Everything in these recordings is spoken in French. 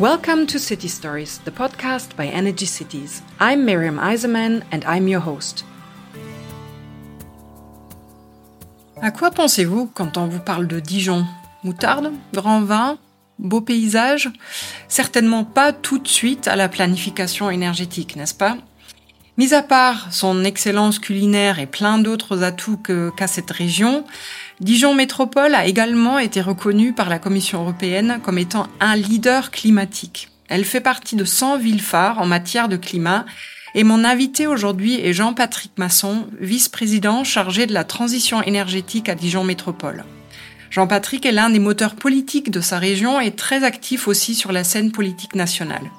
Welcome to City Stories, the podcast by Energy Cities. I'm Miriam Eiserman and I'm your host. À quoi pensez-vous quand on vous parle de Dijon? Moutarde Grand vin Beau paysage? Certainement pas tout de suite à la planification énergétique, n'est-ce pas? Mis à part son excellence culinaire et plein d'autres atouts qu'a cette région, Dijon Métropole a également été reconnue par la Commission européenne comme étant un leader climatique. Elle fait partie de 100 villes phares en matière de climat et mon invité aujourd'hui est Jean-Patrick Masson, vice-président chargé de la transition énergétique à Dijon Métropole. Jean-Patrick est l'un des moteurs politiques de sa région et très actif aussi sur la scène politique nationale.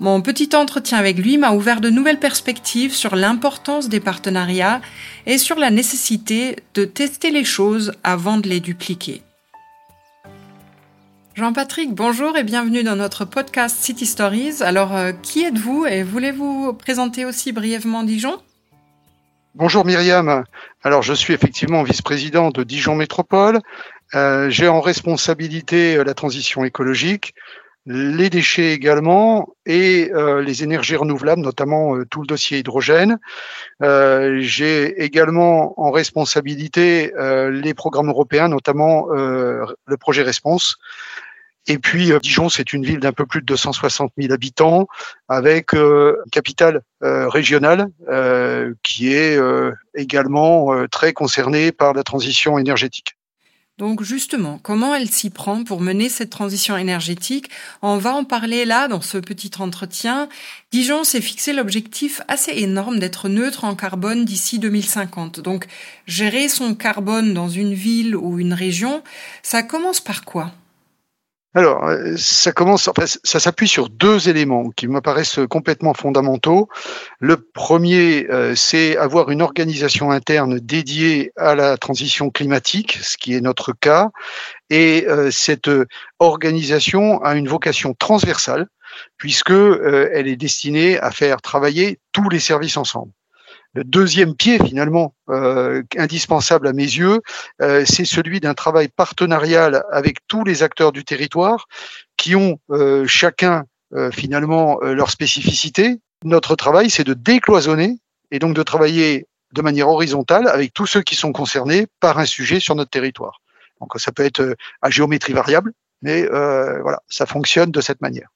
Mon petit entretien avec lui m'a ouvert de nouvelles perspectives sur l'importance des partenariats et sur la nécessité de tester les choses avant de les dupliquer. Jean-Patrick, bonjour et bienvenue dans notre podcast City Stories. Alors, euh, qui êtes-vous et voulez-vous présenter aussi brièvement Dijon? Bonjour Myriam. Alors, je suis effectivement vice-président de Dijon Métropole. Euh, J'ai en responsabilité euh, la transition écologique, les déchets également et euh, les énergies renouvelables, notamment euh, tout le dossier hydrogène. Euh, J'ai également en responsabilité les programmes européens, notamment le projet Response. Et puis Dijon, c'est une ville d'un peu plus de 260 000 habitants, avec une capitale régionale qui est également très concernée par la transition énergétique. Donc justement, comment elle s'y prend pour mener cette transition énergétique? On va en parler là dans ce petit entretien. Dijon s'est fixé l'objectif assez énorme d'être neutre en carbone d'ici 2050. Donc gérer son carbone dans une ville ou une région, ça commence par quoi? Alors, euh, ça commence, enfin, ça s'appuie sur deux éléments qui me paraissent complètement fondamentaux. Le premier, euh, c'est avoir une organisation interne dédiée à la transition climatique, ce qui est notre cas, et euh, cette organisation a une vocation transversale puisque elle est destinée à faire travailler tous les services ensemble. Deuxième pied, finalement, euh, indispensable à mes yeux, euh, c'est celui d'un travail partenarial avec tous les acteurs du territoire qui ont euh, chacun finalement leur spécificité. Notre travail, c'est de décloisonner et donc de travailler de manière horizontale avec tous ceux qui sont concernés par un sujet sur notre territoire. Donc ça peut être à géométrie variable, mais voilà, ça fonctionne de cette manière.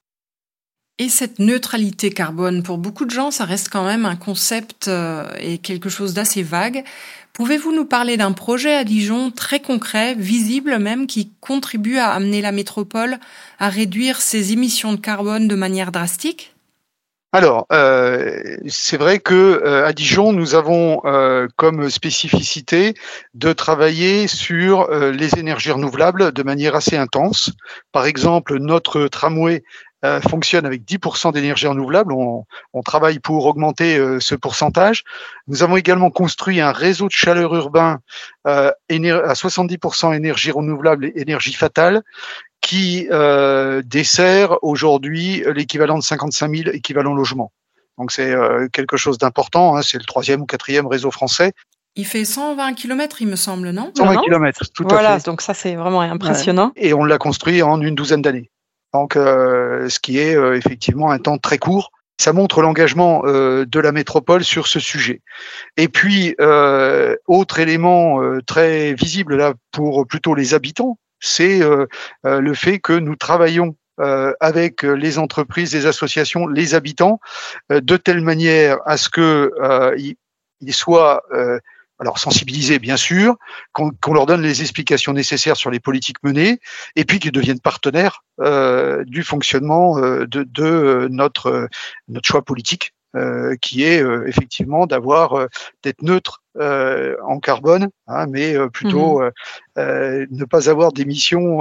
Et cette neutralité carbone, pour beaucoup de gens, ça reste quand même un concept euh, et quelque chose d'assez vague. Pouvez-vous nous parler d'un projet à Dijon très concret, visible même, qui contribue à amener la métropole à réduire ses émissions de carbone de manière drastique? Alors, euh, c'est vrai que euh, à Dijon, nous avons comme spécificité de travailler sur les énergies renouvelables de manière assez intense. Par exemple, notre tramway euh, fonctionne avec 10% d'énergie renouvelable. On, on, travaille pour augmenter euh, ce pourcentage. Nous avons également construit un réseau de chaleur urbain euh, à 70% énergie renouvelable et énergie fatale qui dessert aujourd'hui l'équivalent de 55 000 équivalents logements. Donc c'est quelque chose d'important. Hein. c'est le troisième ou quatrième réseau français. Il fait 120 km, il me semble, non? 120 km, tout à fait. Voilà, donc ça c'est vraiment impressionnant. Et on l'a construit en une douzaine d'années donc euh, ce qui est euh, effectivement un temps très court. Ça montre l'engagement euh, de la métropole sur ce sujet. Et puis, autre élément très visible là pour plutôt les habitants, c'est le fait que nous travaillons avec les entreprises, les associations, les habitants, de telle manière à ce que il soit alors sensibiliser bien sûr, qu'on leur donne les explications nécessaires sur les politiques menées, et puis qu'ils deviennent partenaires euh, du fonctionnement euh, de, de, notre notre choix politique, euh, qui est euh, effectivement d'avoir euh, d'être neutre en carbone, hein, mais plutôt mmh. ne pas avoir d'émissions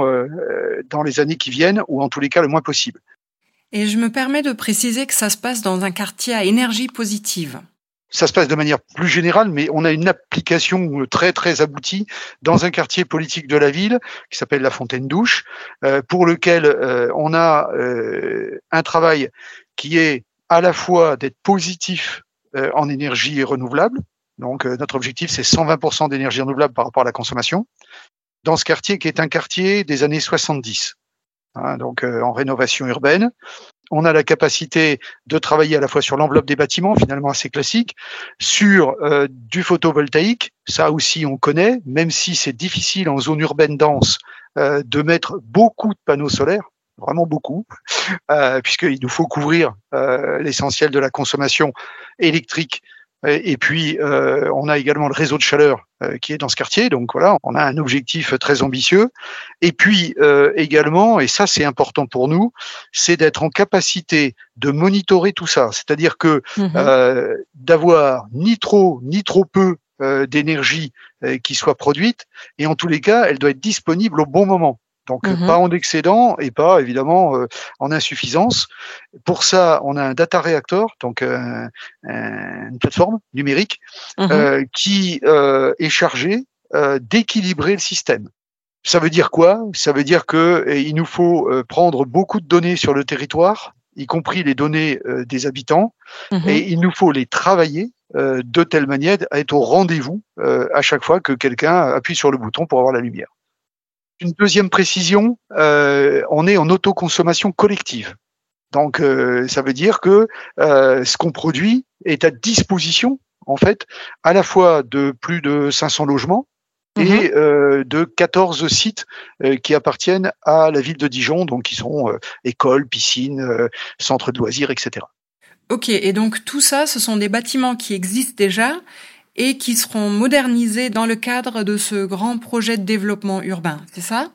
dans les années qui viennent, ou en tous les cas le moins possible. Et je me permets de préciser que ça se passe dans un quartier à énergie positive ça se passe de manière plus générale, mais on a une application très très aboutie dans un quartier politique de la ville qui s'appelle la Fontaine Douche, euh, pour lequel euh, on a euh, un travail qui est à la fois d'être positif en énergie renouvelable. Donc notre objectif c'est 120% d'énergie renouvelable par rapport à la consommation dans ce quartier qui est un quartier des années 70. hein, donc en rénovation urbaine. On a la capacité de travailler à la fois sur l'enveloppe des bâtiments, finalement assez classique, sur du photovoltaïque, ça aussi on connaît, même si c'est difficile en zone urbaine dense de mettre beaucoup de panneaux solaires vraiment beaucoup, euh, puisqu'il nous faut couvrir euh, l'essentiel de la consommation électrique. Et, puis, euh, on a également le réseau de chaleur euh, qui est dans ce quartier. Donc voilà, on a un objectif très ambitieux. Et puis également, et ça c'est important pour nous, c'est d'être en capacité de monitorer tout ça. C'est-à-dire que mmh d'avoir ni trop ni trop peu d'énergie qui soit produite, et en tous les cas, elle doit être disponible au bon moment. Donc mmh pas en excédent et pas évidemment euh, en insuffisance. Pour ça, on a un data reactor, donc euh, une plateforme numérique mmh euh, qui est chargée d'équilibrer le système. Ça veut dire quoi? Ça veut dire que il nous faut prendre beaucoup de données sur le territoire, y compris les données des habitants, mmh et il nous faut les travailler de telle manière à être au rendez-vous à chaque fois que quelqu'un appuie sur le bouton pour avoir la lumière. Une deuxième précision, euh, on est en autoconsommation collective. Donc, euh, ça veut dire que euh, ce qu'on produit est à disposition, en fait, à la fois de plus de 500 logements et mhm. de 14 sites qui appartiennent à la ville de Dijon, donc qui sont écoles, piscines, centres de loisirs, etc. Ok, et donc tout ça, ce sont des bâtiments qui existent déjà et qui seront modernisés dans le cadre de ce grand projet de développement urbain, c'est ça?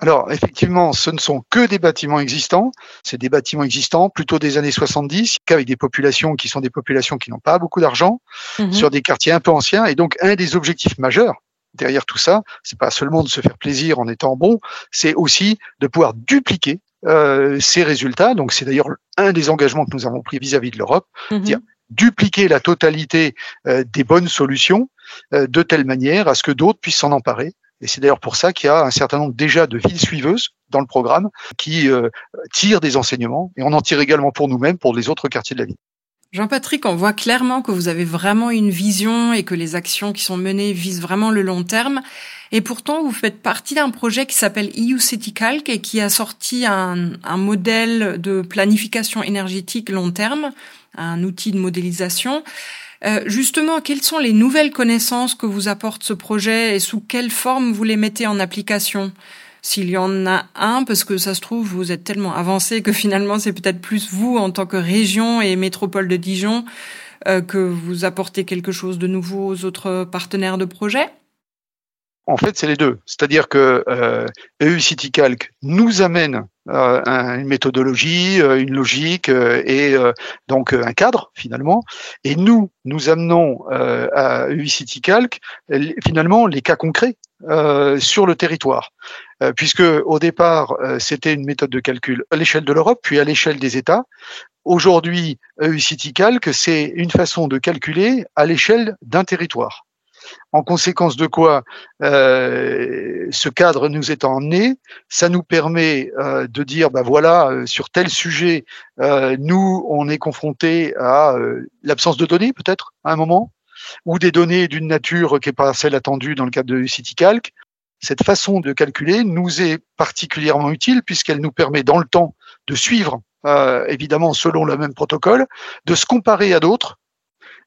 Alors, effectivement, ce ne sont que des bâtiments existants. C'est des bâtiments existants, plutôt des années 70, avec des populations qui sont des populations qui n'ont pas beaucoup d'argent, mhm. sur des quartiers un peu anciens. Et donc, un des objectifs majeurs derrière tout ça, c'est pas seulement de se faire plaisir en étant bon, c'est aussi de pouvoir dupliquer euh, ces résultats. Donc, c'est d'ailleurs un des engagements que nous avons pris vis-à-vis de l'Europe, mhm. dire dupliquer la totalité euh, des bonnes solutions euh, de telle manière à ce que d'autres puissent s'en emparer. Et c'est d'ailleurs pour ça qu'il y a un certain nombre déjà de villes suiveuses dans le programme qui euh, tirent des enseignements et on en tire également pour nous-mêmes, pour les autres quartiers de la ville. Jean-Patrick, on voit clairement que vous avez vraiment une vision et que les actions qui sont menées visent vraiment le long terme. Et pourtant, vous faites partie d'un projet qui s'appelle EU City Calc et qui a sorti un, un modèle de planification énergétique long terme un outil de modélisation. Euh, justement, quelles sont les nouvelles connaissances que vous apporte ce projet et sous quelle forme vous les mettez en application? S'il y en a un, parce que ça se trouve, vous êtes tellement avancé que finalement, c'est peut-être plus vous, en tant que région et métropole de Dijon, euh, que vous apportez quelque chose de nouveau aux autres partenaires de projet? En fait, c'est les deux. C'est-à-dire que euh, EU City Calc nous amène une méthodologie, euh, une logique euh, et donc un cadre finalement. Et nous, nous amenons à EU City Calc finalement les cas concrets sur le territoire, puisque au départ c'était une méthode de calcul à l'échelle de l'Europe, puis à l'échelle des États. Aujourd'hui, EU City Calc, c'est une façon de calculer à l'échelle d'un territoire. En conséquence de quoi, euh, ce cadre nous est emmené, ça nous permet euh, de dire, bah voilà, euh, sur tel sujet, nous, on est confronté à l'absence de données, peut-être, à un moment, ou des données d'une nature qui n'est pas celle attendue dans le cadre de CityCalc. Cette façon de calculer nous est particulièrement utile puisqu'elle nous permet dans le temps de suivre, évidemment selon le même protocole, de se comparer à d'autres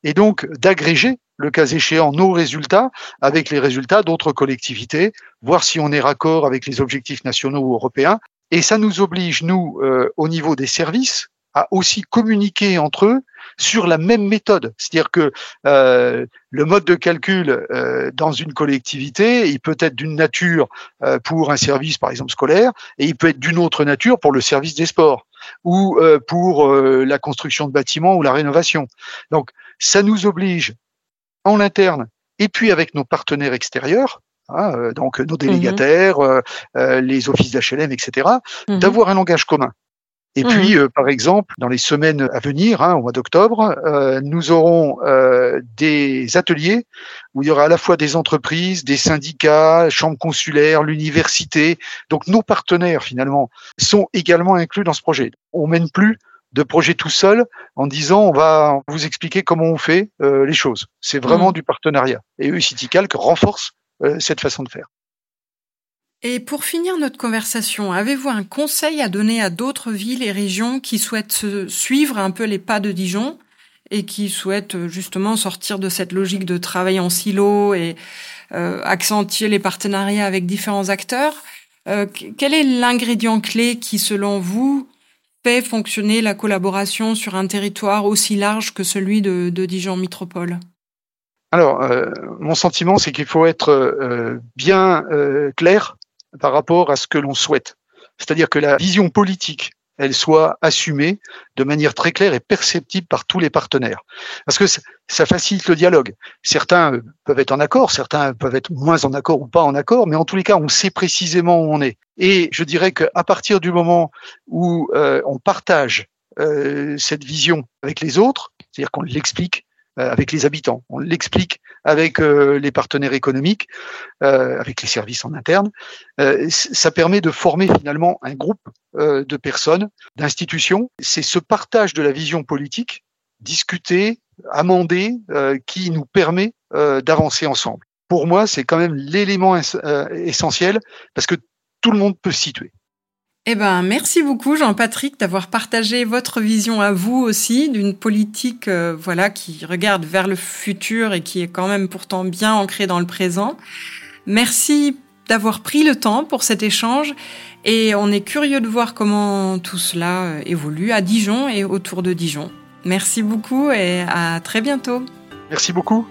et donc d'agréger le cas échéant, nos résultats avec les résultats d'autres collectivités, voir si on est raccord avec les objectifs nationaux ou européens. Et ça nous oblige, nous, euh, au niveau des services, à aussi communiquer entre eux sur la même méthode. C'est-à-dire que euh, le mode de calcul euh, dans une collectivité, il peut être d'une nature euh, pour un service, par exemple scolaire, et il peut être d'une autre nature pour le service des sports ou euh, pour la construction de bâtiments ou la rénovation. Donc, ça nous oblige en interne et puis avec nos partenaires extérieurs, hein, euh, donc nos délégataires, mhm. euh, euh, les offices d'HLM, etc., mhm. d'avoir un langage commun. Et mhm. puis, par exemple, dans les semaines à venir, hein, au mois d'octobre, nous aurons des ateliers où il y aura à la fois des entreprises, des syndicats, chambres consulaires, l'université. Donc, nos partenaires, finalement, sont également inclus dans ce projet. On mène plus de projet tout seul en disant on va vous expliquer comment on fait euh, les choses. C'est vraiment mmh. du partenariat. Et ECityCalc renforce euh, cette façon de faire. Et pour finir notre conversation, avez-vous un conseil à donner à d'autres villes et régions qui souhaitent suivre un peu les pas de Dijon et qui souhaitent justement sortir de cette logique de travail en silo et euh, accentuer les partenariats avec différents acteurs euh, Quel est l'ingrédient clé qui, selon vous, fait fonctionner la collaboration sur un territoire aussi large que celui de, Dijon Métropole? Alors, euh, mon sentiment, c'est qu'il faut être euh, bien euh, clair par rapport à ce que l'on souhaite. C'est-à-dire que la vision politique, elle soit assumée de manière très claire et perceptible par tous les partenaires. Parce que ça facilite le dialogue. Certains peuvent être en accord, certains peuvent être moins en accord ou pas en accord, mais en tous les cas, on sait précisément où on est. Et je dirais qu'à partir du moment où on partage cette vision avec les autres, c'est-à-dire qu'on l'explique, euh, avec les habitants. On l'explique avec euh, les partenaires économiques, euh, avec les services en interne. ça permet de former finalement un groupe de personnes, d'institutions. C'est ce partage de la vision politique, discuté, amendé, qui nous permet d'avancer ensemble. Pour moi, c'est quand même l'élément essentiel parce que tout le monde peut se situer. Eh ben, merci beaucoup Jean-Patrick d'avoir partagé votre vision à vous aussi d'une politique, euh, voilà, qui regarde vers le futur et qui est quand même pourtant bien ancrée dans le présent. Merci d'avoir pris le temps pour cet échange et on est curieux de voir comment tout cela euh, évolue à Dijon et autour de Dijon. Merci beaucoup et à très bientôt. Merci beaucoup.